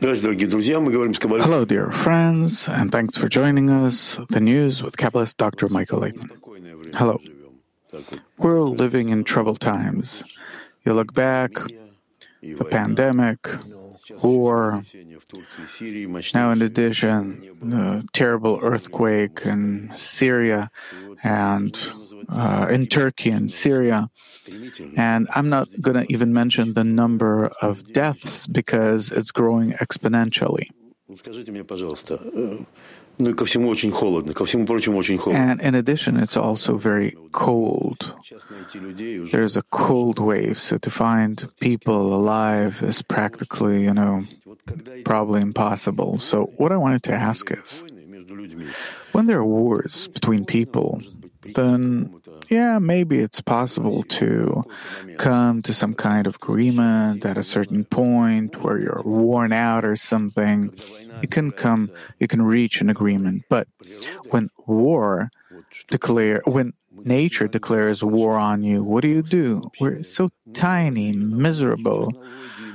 Hello, dear friends, and thanks for joining us. The news with Kabbalist Dr. Michael Laitman. Hello. We're living in troubled times. You look back, the pandemic, war, now in addition, the terrible earthquake in Syria and uh, in Turkey and Syria. And I'm not going to even mention the number of deaths because it's growing exponentially. And in addition, it's also very cold. There's a cold wave, so to find people alive is practically, you know, probably impossible. So, what I wanted to ask is when there are wars between people, then yeah, maybe it's possible to come to some kind of agreement at a certain point where you're worn out or something. You can come, you can reach an agreement. But when war declare, when nature declares war on you, what do you do? We're so tiny, miserable.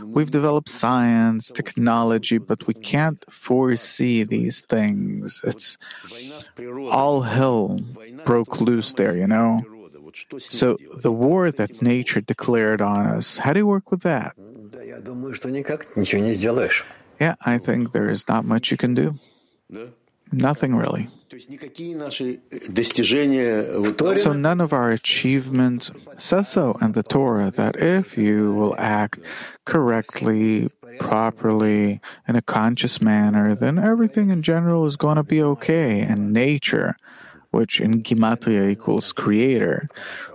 We've developed science, technology, but we can't foresee these things. It's all hell broke loose there, you know? So the war that nature declared on us, how do you work with that? Yeah, I think there is not much you can do. Nothing really. So none of our achievements says so in the Torah that if you will act correctly, properly, in a conscious manner, then everything in general is going to be okay. And nature, which in Gematria equals creator,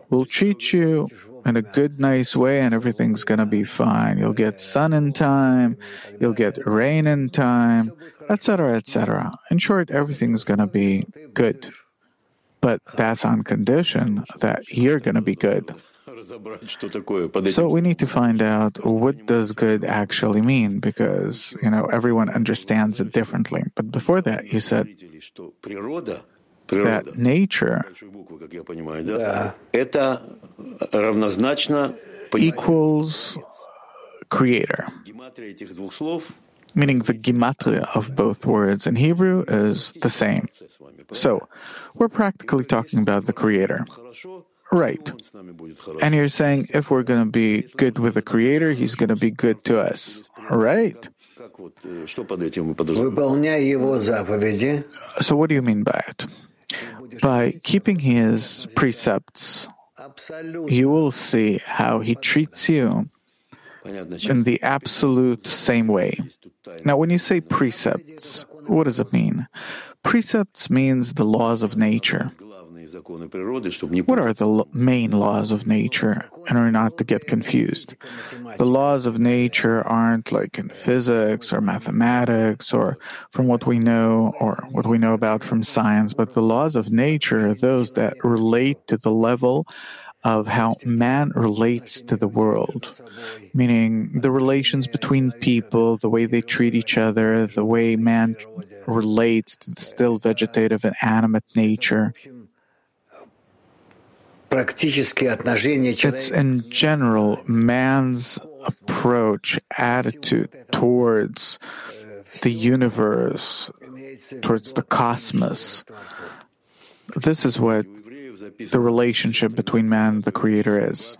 will treat you in a good, nice way, and everything's to be fine. You'll get sun in time, you'll get rain in time, etc., etc. In short, everything's to be good. But that's on condition that you're to be good. So we need to find out what does good actually mean because, you know, everyone understands it differently. But before that, you said that nature equals creator. Meaning the gematria of both words in Hebrew is the same. So, we're practically talking about the creator. Right. And you're saying if we're going to be good with the creator, he's going to be good to us. Right? So, what do you mean by it? By keeping his precepts, you will see how he treats you in the absolute same way. Now, when you say precepts, what does it mean? Precepts means the laws of nature. What are the main laws of nature in order not to get confused? The laws of nature aren't like in physics or mathematics or from what we know or what we know about from science, but the laws of nature are those that relate to the level of how man relates to the world, meaning the relations between people, the way they treat each other, the way man relates to the still vegetative and animate nature. It's in general man's approach, attitude towards the universe, towards the cosmos. This is what the relationship between man and the Creator is.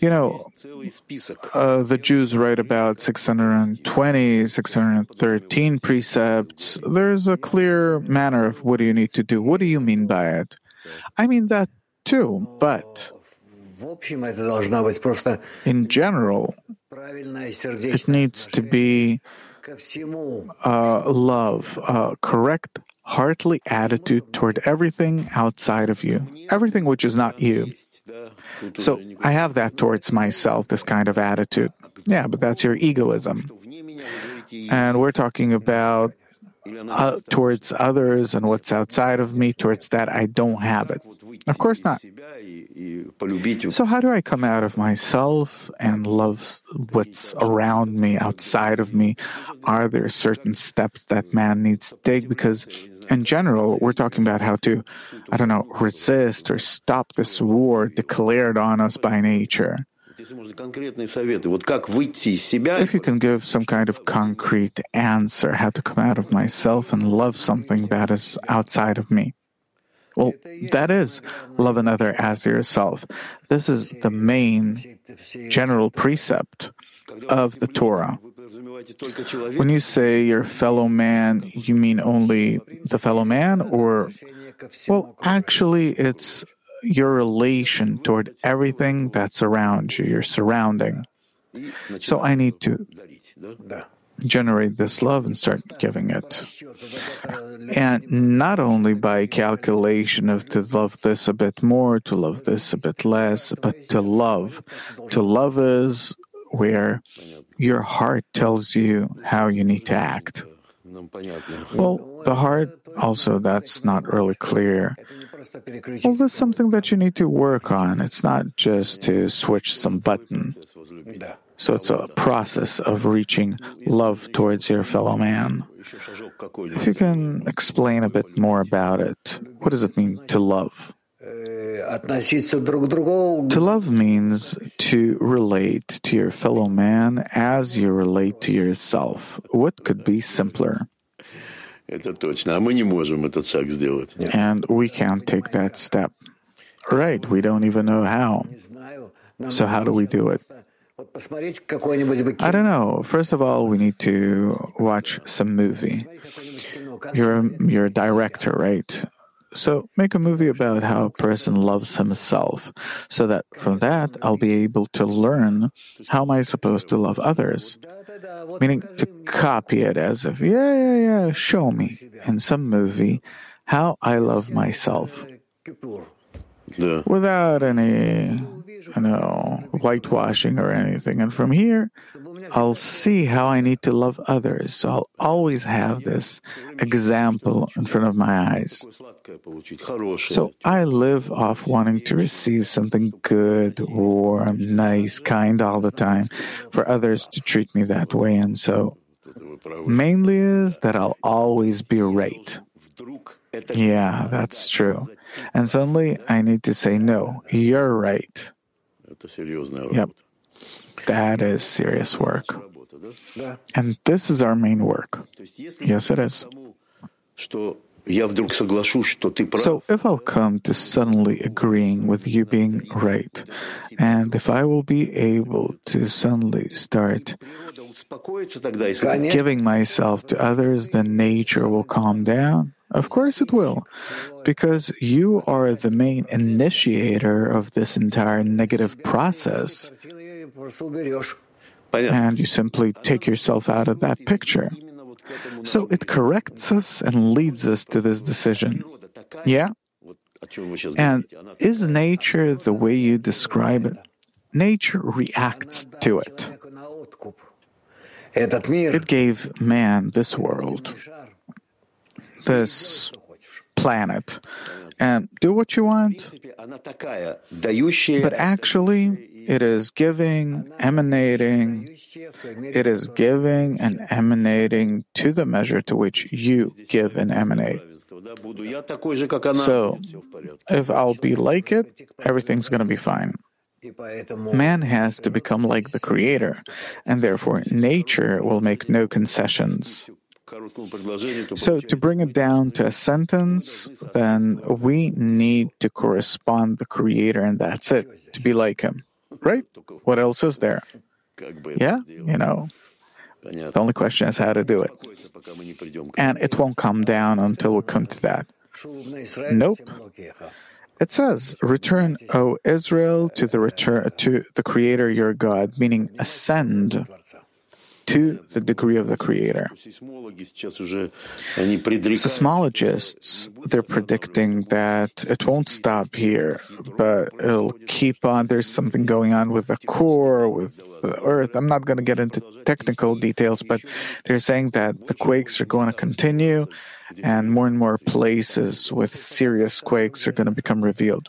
You know, uh, the Jews write about 620, 613 precepts. There's a clear manner of what do you need to do. What do you mean by it? I mean that too, but in general, it needs to be uh, love, uh, correct, heartly attitude toward everything outside of you, everything which is not you. So I have that towards myself, this kind of attitude. Yeah, but that's your egoism. And we're talking about uh, towards others and what's outside of me, towards that I don't have it. Of course not. So, how do I come out of myself and love what's around me, outside of me? Are there certain steps that man needs to take? Because, in general, we're talking about how to, I don't know, resist or stop this war declared on us by nature. If you can give some kind of concrete answer how to come out of myself and love something that is outside of me. Well, that is love another as yourself. This is the main general precept of the Torah. When you say your fellow man, you mean only the fellow man, or, well, actually, it's your relation toward everything that's around you, your surrounding. So I need to generate this love and start giving it. And not only by calculation of to love this a bit more, to love this a bit less, but to love. To love is where your heart tells you how you need to act. Well, the heart also, that's not really clear. Well, that's something that you need to work on. It's not just to switch some button. So it's a process of reaching love towards your fellow man. If you can explain a bit more about it, what does it mean to love? To love means to relate to your fellow man as you relate to yourself. What could be simpler? And we can't take that step. Right, we don't even know how. So, how do we do it? I don't know. First of all, we need to watch some movie. You're a, you're a director, right? So make a movie about how a person loves himself, so that from that I'll be able to learn how am I supposed to love others. Meaning to copy it as if, yeah, yeah, yeah, show me in some movie how I love myself. Without any you know, whitewashing or anything. And from here, I'll see how I need to love others. So I'll always have this example in front of my eyes. So I live off wanting to receive something good, warm, nice, kind all the time for others to treat me that way. And so mainly is that I'll always be right. Yeah, that's true. And suddenly I need to say, no, you're right. Yep. That is serious work. And this is our main work. Yes, it is. So if I'll come to suddenly agreeing with you being right, and if I will be able to suddenly start giving myself to others, then nature will calm down of course it will, because you are the main initiator of this entire negative process. And you simply take yourself out of that picture. So it corrects us and leads us to this decision. Yeah? And is nature the way you describe it? Nature reacts to it. It gave man this world this planet and do what you want. But actually, it is giving, emanating, it is giving and emanating to the measure to which you give and emanate. So, if I'll be like it, everything's going to be fine. Man has to become like the Creator, and therefore nature will make no concessions. So, to bring it down to a sentence, then we need to correspond the Creator, and that's it, to be like Him. Right? What else is there? Yeah, you know. The only question is how to do it. And it won't come down until we come to that. Nope. It says, "Return, O Israel, to the return to the Creator your God," meaning ascend to the degree of the Creator. Seismologists, they're predicting that it won't stop here, but it'll keep on. There's something going on with the core, with the Earth. I'm not going to get into technical details, but they're saying that the quakes are going to continue and more and more places with serious quakes are going to become revealed.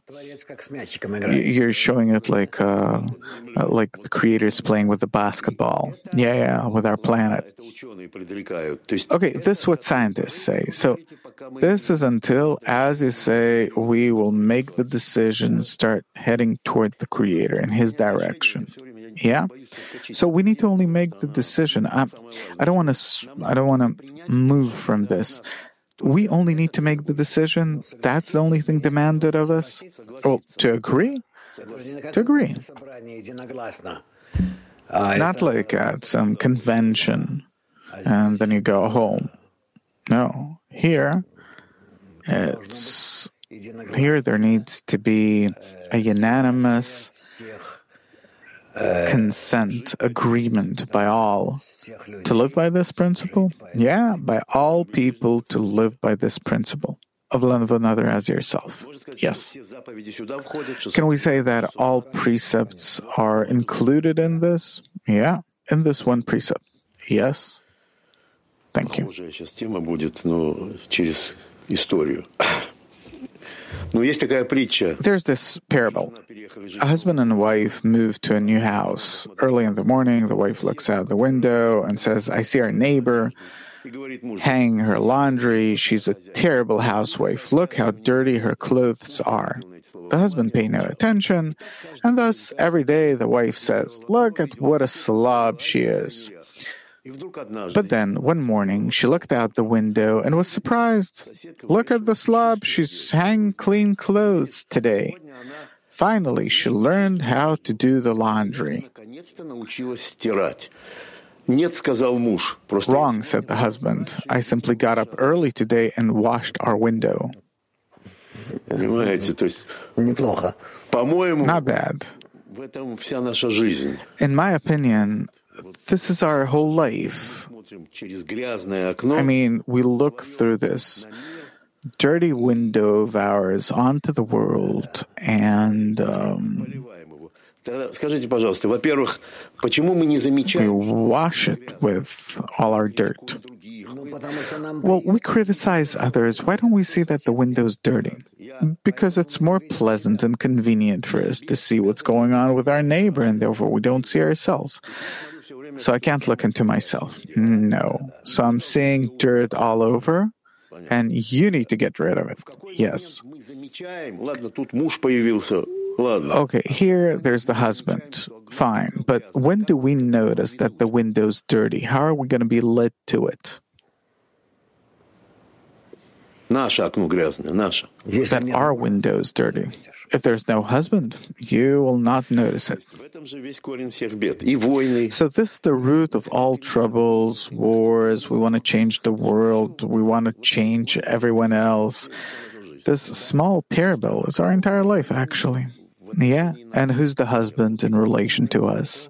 You're showing it like uh, uh, like the creators playing with the basketball. Yeah, yeah, with our planet. Okay, this is what scientists say. So this is until, as you say, we will make the decision, start heading toward the Creator in His direction. Yeah. So we need to only make the decision. I, I don't want to. I don't want to move from this. We only need to make the decision. That's the only thing demanded of us. Well, to agree. To agree. Not like at some convention, and then you go home. No, here it's here. There needs to be a unanimous consent, agreement by all to live by this principle? Yeah, by all people to live by this principle of love another as yourself. Yes. Can we say that all precepts are included in this? Yeah, in this one precept. Yes. Thank you. There's this parable. A husband and wife move to a new house. Early in the morning, the wife looks out the window and says, I see our neighbor hanging her laundry. She's a terrible housewife. Look how dirty her clothes are. The husband pays no attention, and thus every day the wife says, Look at what a slob she is. But then, one morning, she looked out the window and was surprised. Look at the slob, she's hanging clean clothes today. Finally, she learned how to do the laundry. Wrong, said the husband. I simply got up early today and washed our window. Not bad. In my opinion, this is our whole life. I mean, we look through this dirty window of ours onto the world and um, we wash it with all our dirt. Well, we criticize others. Why don't we see that the window's dirty? Because it's more pleasant and convenient for us to see what's going on with our neighbor, and therefore we don't see ourselves. So I can't look into myself. No. So I'm seeing dirt all over, and you need to get rid of it. Yes. Okay, here there's the husband. Fine. But when do we notice that the window's dirty? How are we going to be led to it? That our window's dirty. If there's no husband, you will not notice it. So, this is the root of all troubles, wars. We want to change the world. We want to change everyone else. This small parable is our entire life, actually. Yeah. And who's the husband in relation to us?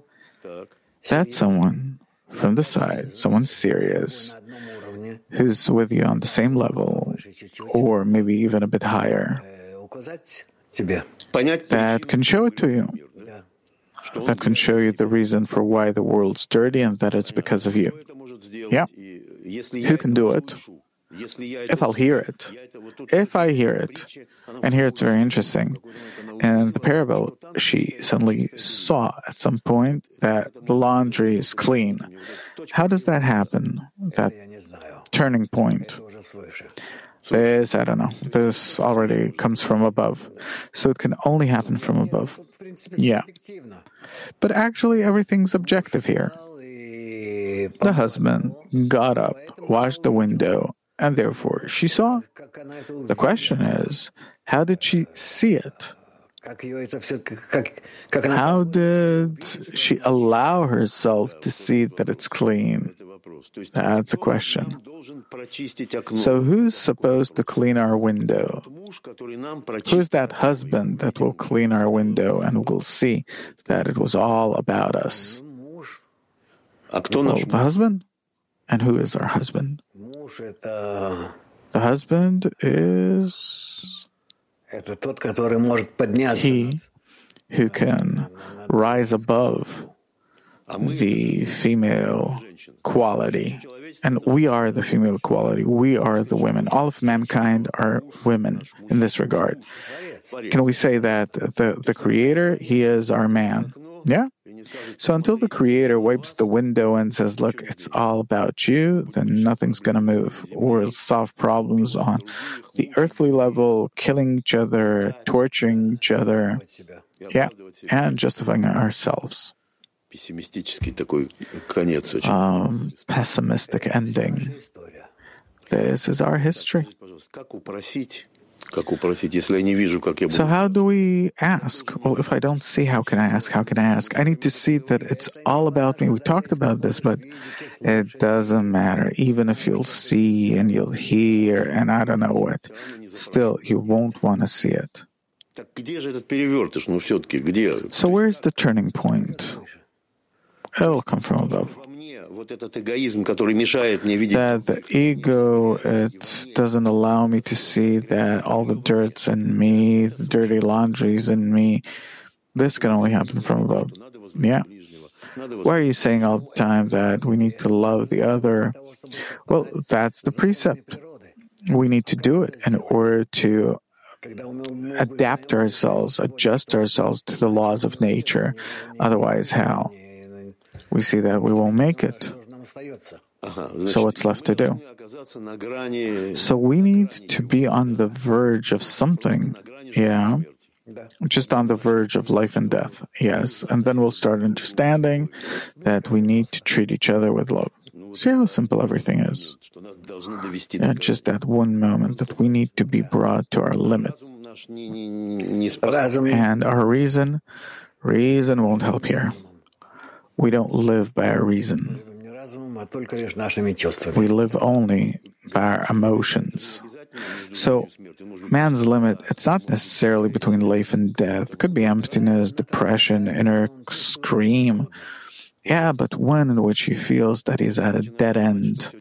That's someone from the side, someone serious, who's with you on the same level, or maybe even a bit higher that can show it to you. That can show you the reason for why the world's dirty and that it's because of you. Yeah. Who can do it? If I'll hear it. If I hear it. And here it's very interesting. In the parable, she suddenly saw at some point that the laundry is clean. How does that happen? That turning point. This, I don't know. This already comes from above. So it can only happen from above. Yeah. But actually, everything's objective here. The husband got up, washed the window, and therefore she saw. The question is, how did she see it? How did she allow herself to see that it's clean? That's a question. So, who's supposed to clean our window? Who's that husband that will clean our window and will see that it was all about us? Well, the husband? And who is our husband? The husband is he who can rise above the female quality. And we are the female quality. We are the women. All of mankind are women in this regard. Can we say that the, the creator, he is our man? Yeah. So until the creator wipes the window and says, look, it's all about you, then nothing's going to move. We'll solve problems on the earthly level, killing each other, torturing each other. Yeah. And justifying ourselves. Um, pessimistic ending. This is our history. So how do we ask? Well, if I don't see, how can I ask? How can I ask? I need to see that it's all about me. We talked about this, but it doesn't matter. Even if you'll see and you'll hear and I don't know what, still you won't want to see it. So where's the turning point? It'll come from above. That the ego it doesn't allow me to see that all the dirt's in me, the dirty laundry's in me. This can only happen from above. Yeah. Why are you saying all the time that we need to love the other? Well, that's the precept. We need to do it in order to adapt ourselves, adjust ourselves to the laws of nature. Otherwise, how? We see that we won't make it. So what's left to do? So we need to be on the verge of something. Yeah. Just on the verge of life and death. Yes. And then we'll start understanding that we need to treat each other with love. See how simple everything is. Yeah, just that one moment that we need to be brought to our limit. And our reason, reason won't help here. We don't live by our reason. We live only by our emotions. So, man's limit, it's not necessarily between life and death. It could be emptiness, depression, inner scream. Yeah, but one in which he feels that he's at a dead end,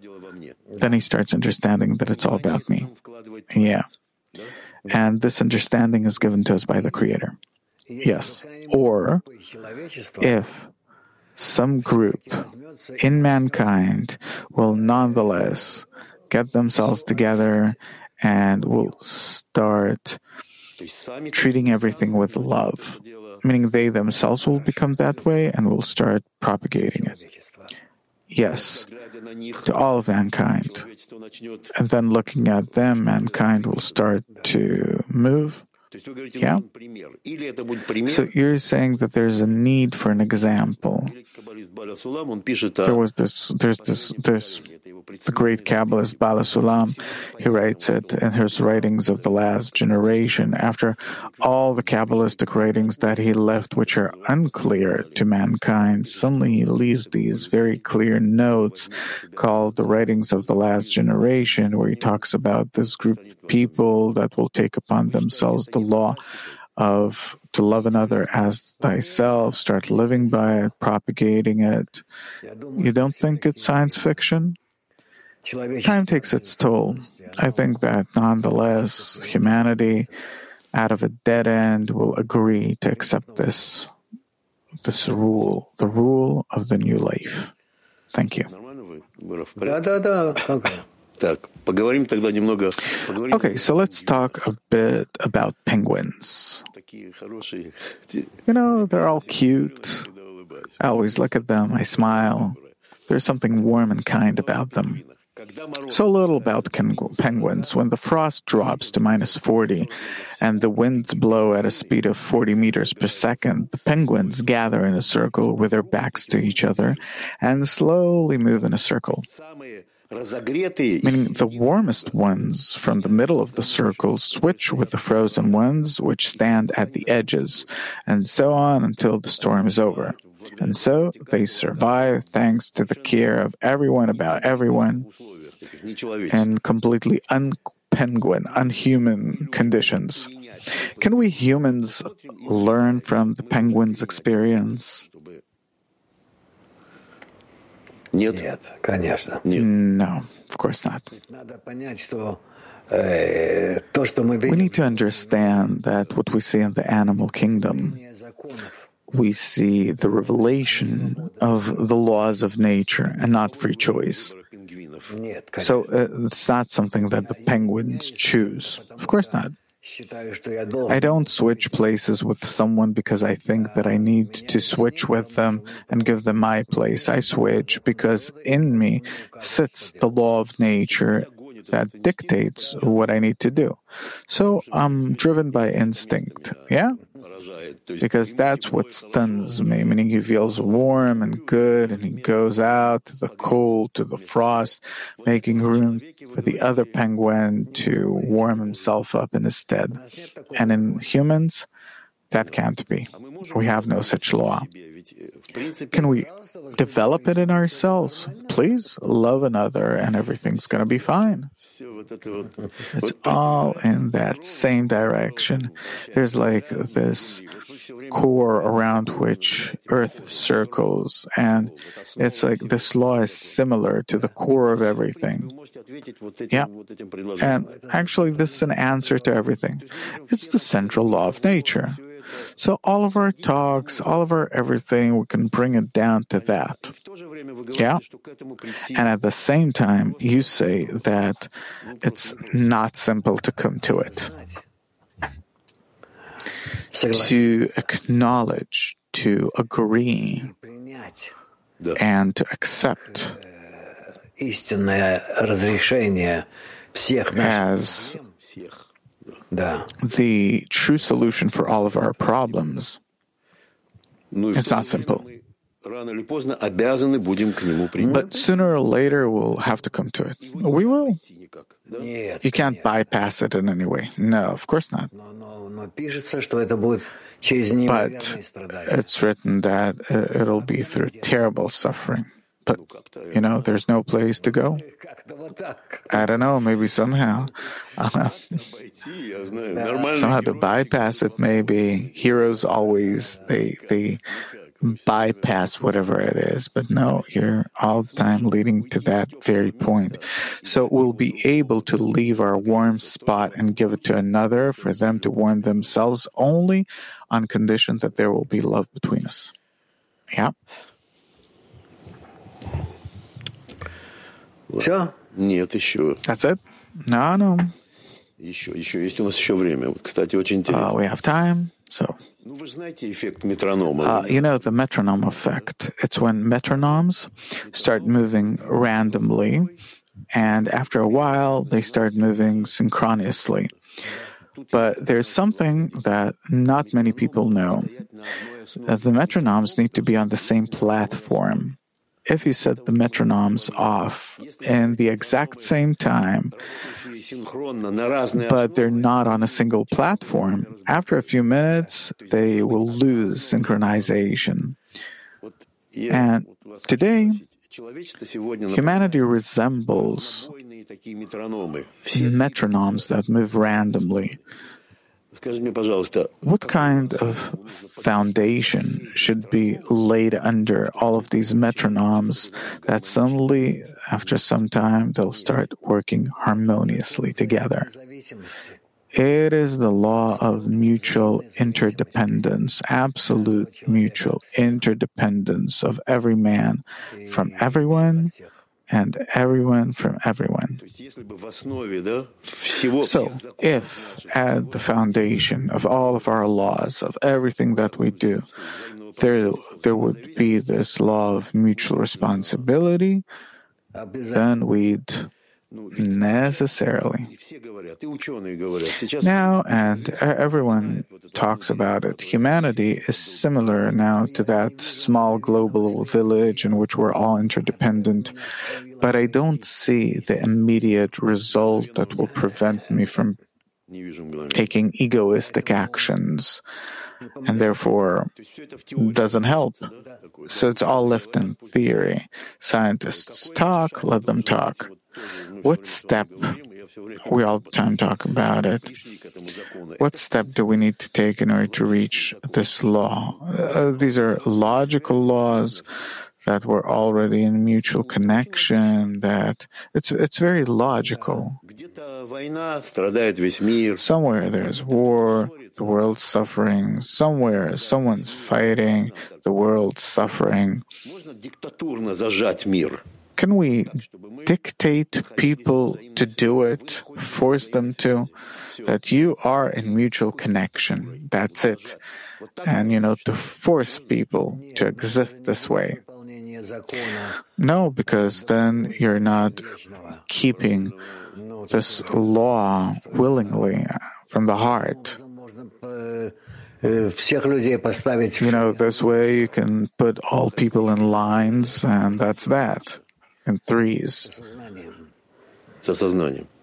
then he starts understanding that it's all about me. Yeah. And this understanding is given to us by the Creator. Yes. Or if some group in mankind will nonetheless get themselves together and will start treating everything with love, meaning they themselves will become that way and will start propagating it. Yes, to all of mankind. And then looking at them, mankind will start to move yeah. So you're saying that there's a need for an example. There was this, there's this, there's the great Kabbalist Baal HaSulam. He writes it in his writings of the last generation. After all the Kabbalistic writings that he left, which are unclear to mankind, suddenly he leaves these very clear notes called the writings of the last generation, where he talks about this group of people that will take upon themselves the law of to love another as thyself, start living by it, propagating it. You don't think it's science fiction? Time takes its toll. I think that nonetheless, humanity, out of a dead end, will agree to accept this, this rule, the rule of the new life. Thank you. Okay, so let's talk a bit about penguins. You know, they're all cute. I always look at them, I smile. There's something warm and kind about them. So little about penguins. When the frost drops to minus 40 and the winds blow at a speed of 40 meters per second, the penguins gather in a circle with their backs to each other and slowly move in a circle. Meaning the warmest ones from the middle of the circle switch with the frozen ones which stand at the edges, and so on until the storm is over. And so they survive thanks to the care of everyone about everyone in completely unpenguin, unhuman conditions. Can we humans learn from the penguin's experience? Нет. Нет, конечно. No, of course not. We need to understand that what we see in the animal kingdom we see the revelation of the laws of nature and not free choice. So uh, it's not something that the penguins choose. Of course not. I don't switch places with someone because I think that I need to switch with them and give them my place. I switch because in me sits the law of nature that dictates what I need to do. So I'm driven by instinct. Yeah? Because that's what stuns me, meaning he feels warm and good and he goes out to the cold, to the frost, making room for the other penguin to warm himself up in his stead. And in humans, that can't be. We have no such law. Can we develop it in ourselves? Please love another and everything's going to be fine. It's all in that same direction. There's like this core around which Earth circles, and it's like this law is similar to the core of everything. Yeah. And actually, this is an answer to everything. It's the central law of nature. So all of our talks, all of our everything, we can bring it down to that. Yeah. And at the same time, you say that it's not simple to come to it. To acknowledge, to agree, and to accept as the true solution for all of our problems. It's not simple. But sooner or later we'll have to come to it. We will. You can't bypass it in any way. No, of course not. But it's written that uh, it'll be through terrible suffering. But, you know, there's no place to go. I don't know, maybe somehow. somehow to bypass it, maybe. Heroes always, they, they bypass whatever it is. But no, you're all the time leading to that very point. So we'll be able to leave our warm spot and give it to another for them to warm themselves only on condition that there will be love between us. Yeah. Все? Нет, еще. That's it? No, no. Еще, еще есть у нас еще время. Вот, кстати, очень интересно. Uh, we have time, so. Ну, вы знаете эффект метронома? Uh, you know the metronome effect. It's when metronomes start moving randomly, and after a while, they start moving synchronously. But there's something that not many people know. That the metronomes need to be on the same platform if you set the metronomes off in the exact same time, but they're not on a single platform, after a few minutes, they will lose synchronization. And today, humanity resembles metronomes that move randomly. What kind of foundation should be laid under all of these metronomes that suddenly, after some time, they'll start working harmoniously together? It is the law of mutual interdependence, absolute mutual interdependence of every man from everyone and everyone from everyone. So, if at the foundation of all of our laws, of everything that we do, there, there would be this law of mutual responsibility, then we'd necessarily. Now, and everyone talks about it, humanity is similar now to that small global village in which we're all interdependent, but I don't see the immediate result that will prevent me from taking egoistic actions and therefore doesn't help. So it's all left in theory. Scientists talk, let them talk. What step? We all the time talk about it. What step do we need to take in order to reach this law? Uh, these are logical laws that we're already in mutual connection, that it's it's very logical. Somewhere there's war, the world's suffering. Somewhere someone's fighting, the world's suffering. Can we dictate people to do it, force them to? That you are in mutual connection. That's it. And, you know, to force people to exist this way. No, because then you're not keeping this law willingly from the heart. You know, this way you can put all people in lines, and that's that, in threes.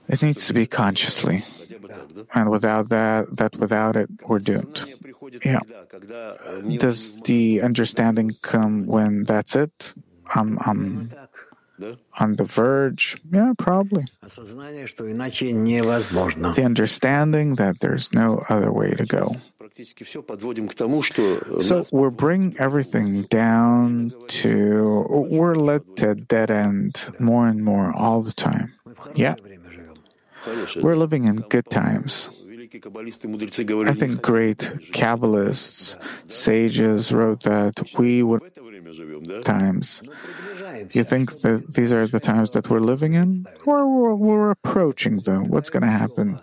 It needs to be consciously. And without that, that without it, we're doomed. Yeah. Does the understanding come when that's it? I'm, I'm on the verge. Yeah, probably. The understanding that there's no other way to go. So we're bringing everything down to, we're led to dead end more and more all the time. Yeah. We're living in good times. I think great Kabbalists, sages wrote that we would times. You think that these are the times that we're living in? Or we're, we're approaching them? What's going to happen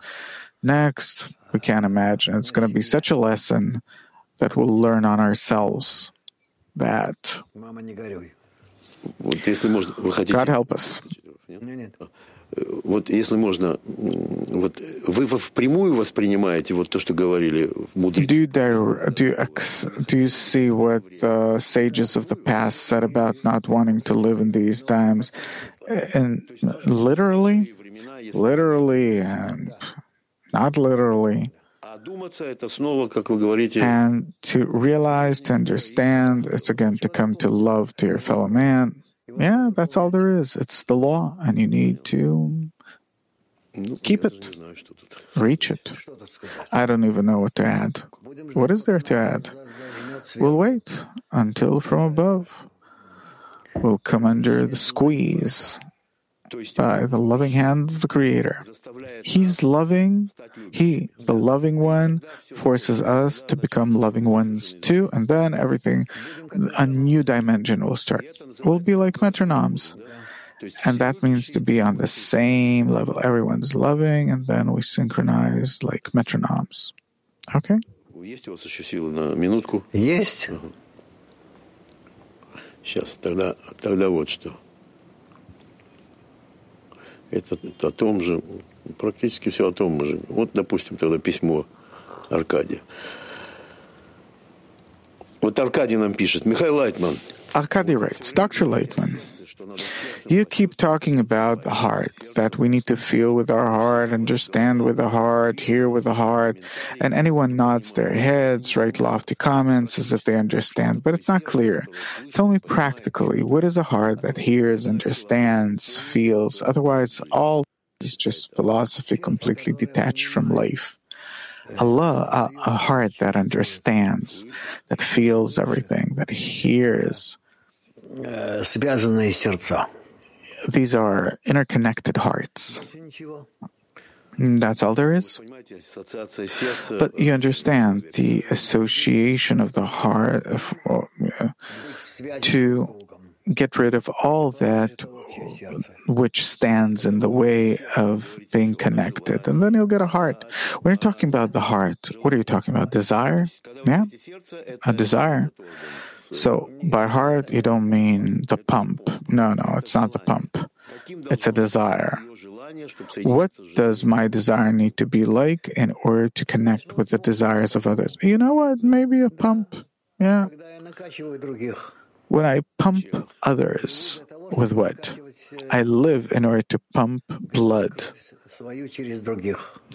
next? We can't imagine. It's going to be such a lesson that we'll learn on ourselves that God help us. Вот если можно, вот вы впрямую воспринимаете вот то, что говорили мудрецы? Do you, dare, do, you ex, do you see what the sages of the past said about not wanting to live in these times? And literally, literally, and not literally. And to realize, to understand, it's again to come to love to your fellow man. Yeah, that's all there is. It's the law, and you need to keep it, reach it. I don't even know what to add. What is there to add? We'll wait until from above we'll come under the squeeze by the loving hand of the Creator. He's loving. He, the loving one, forces us to become loving ones too, and then everything, a new dimension will start. We'll be like metronomes. And that means to be on the same level. Everyone's loving, and then we synchronize like metronomes. Okay? Есть у вас еще силы на минутку? Есть. Сейчас, тогда, тогда вот что. Это о том же, практически все о том же. Вот, допустим, тогда письмо Аркадия. Вот Аркадий нам пишет. Михаил Лайтман. Arkady writes, Dr. Laitman, you keep talking about the heart, that we need to feel with our heart, understand with the heart, hear with the heart, and anyone nods their heads, write lofty comments as if they understand, but it's not clear. Tell me practically, what is a heart that hears, understands, feels? Otherwise, all is just philosophy completely detached from life. Allah, a, a heart that understands, that feels everything, that hears Связанные сердца. These are interconnected hearts. That's all there is. But you understand the association of the heart of, uh, to get rid of all that which stands in the way of being connected. And then you'll get a heart. When you're talking about the heart, what are you talking about? Desire? Yeah, a desire. So by heart, you don't mean the pump. No, no, it's not the pump. It's a desire. What does my desire need to be like in order to connect with the desires of others? You know what? Maybe a pump. Yeah. When I pump others with what? I live in order to pump blood,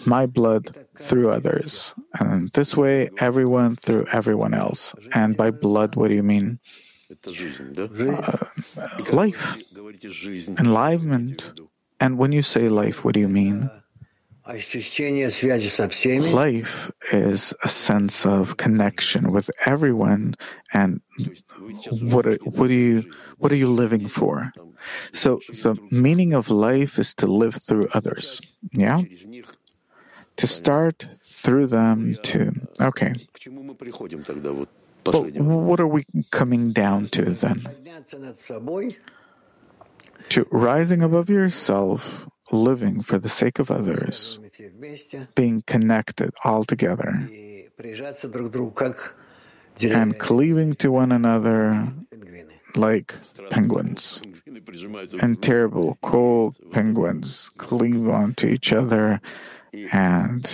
my blood through others. And this way, everyone through everyone else. And by blood, what do you mean? Uh, life, enlivenment. And when you say life, what do you mean? Life is a sense of connection with everyone and what are, what are you what are you living for? So the meaning of life is to live through others. Yeah? To start through them to okay. But what are we coming down to then? To rising above yourself living for the sake of others, being connected all together, and cleaving to one another like penguins. And terrible, cold penguins cleave onto each other and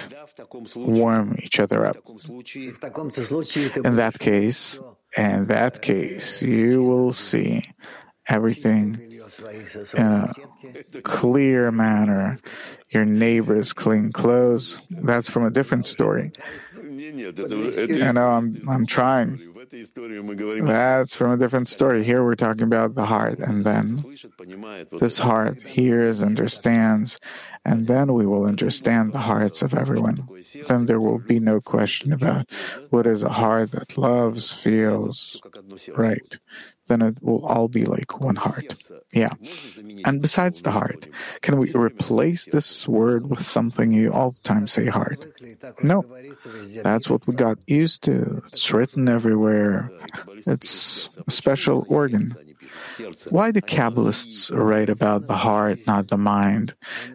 warm each other up. In that case, in that case, you will see everything in a clear manner. Your neighbors clean clothes. That's from a different story. I know I'm, I'm trying. That's from a different story. Here we're talking about the heart, and then this heart hears, understands, and then we will understand the hearts of everyone. Then there will be no question about what is a heart that loves, feels right then it will all be like one heart. Yeah. And besides the heart, can we replace this word with something you all the time say heart? No. That's what we got used to. It's written everywhere. It's a special organ. Why do Kabbalists write about the heart, not the mind?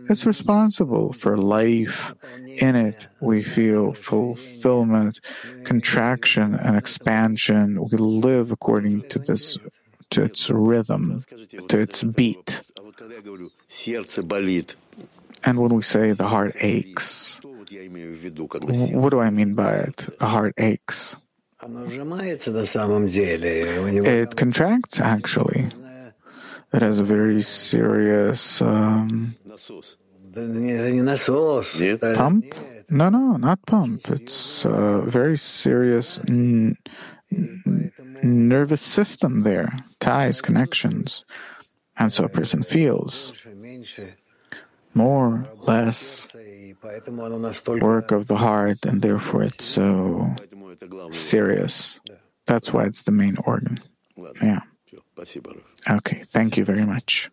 It's responsible for life. In it, we feel fulfillment, contraction, and expansion. We live according to this, to its rhythm, to its beat. And when we say the heart aches, what do I mean by it? The heart aches. It contracts actually. It has a very serious um, pump. No, no, not pump. It's a very serious n- n- nervous system there, ties, connections. And so a person feels more, less work of the heart, and therefore it's so serious. That's why it's the main organ. Yeah. Okay, thank you very much.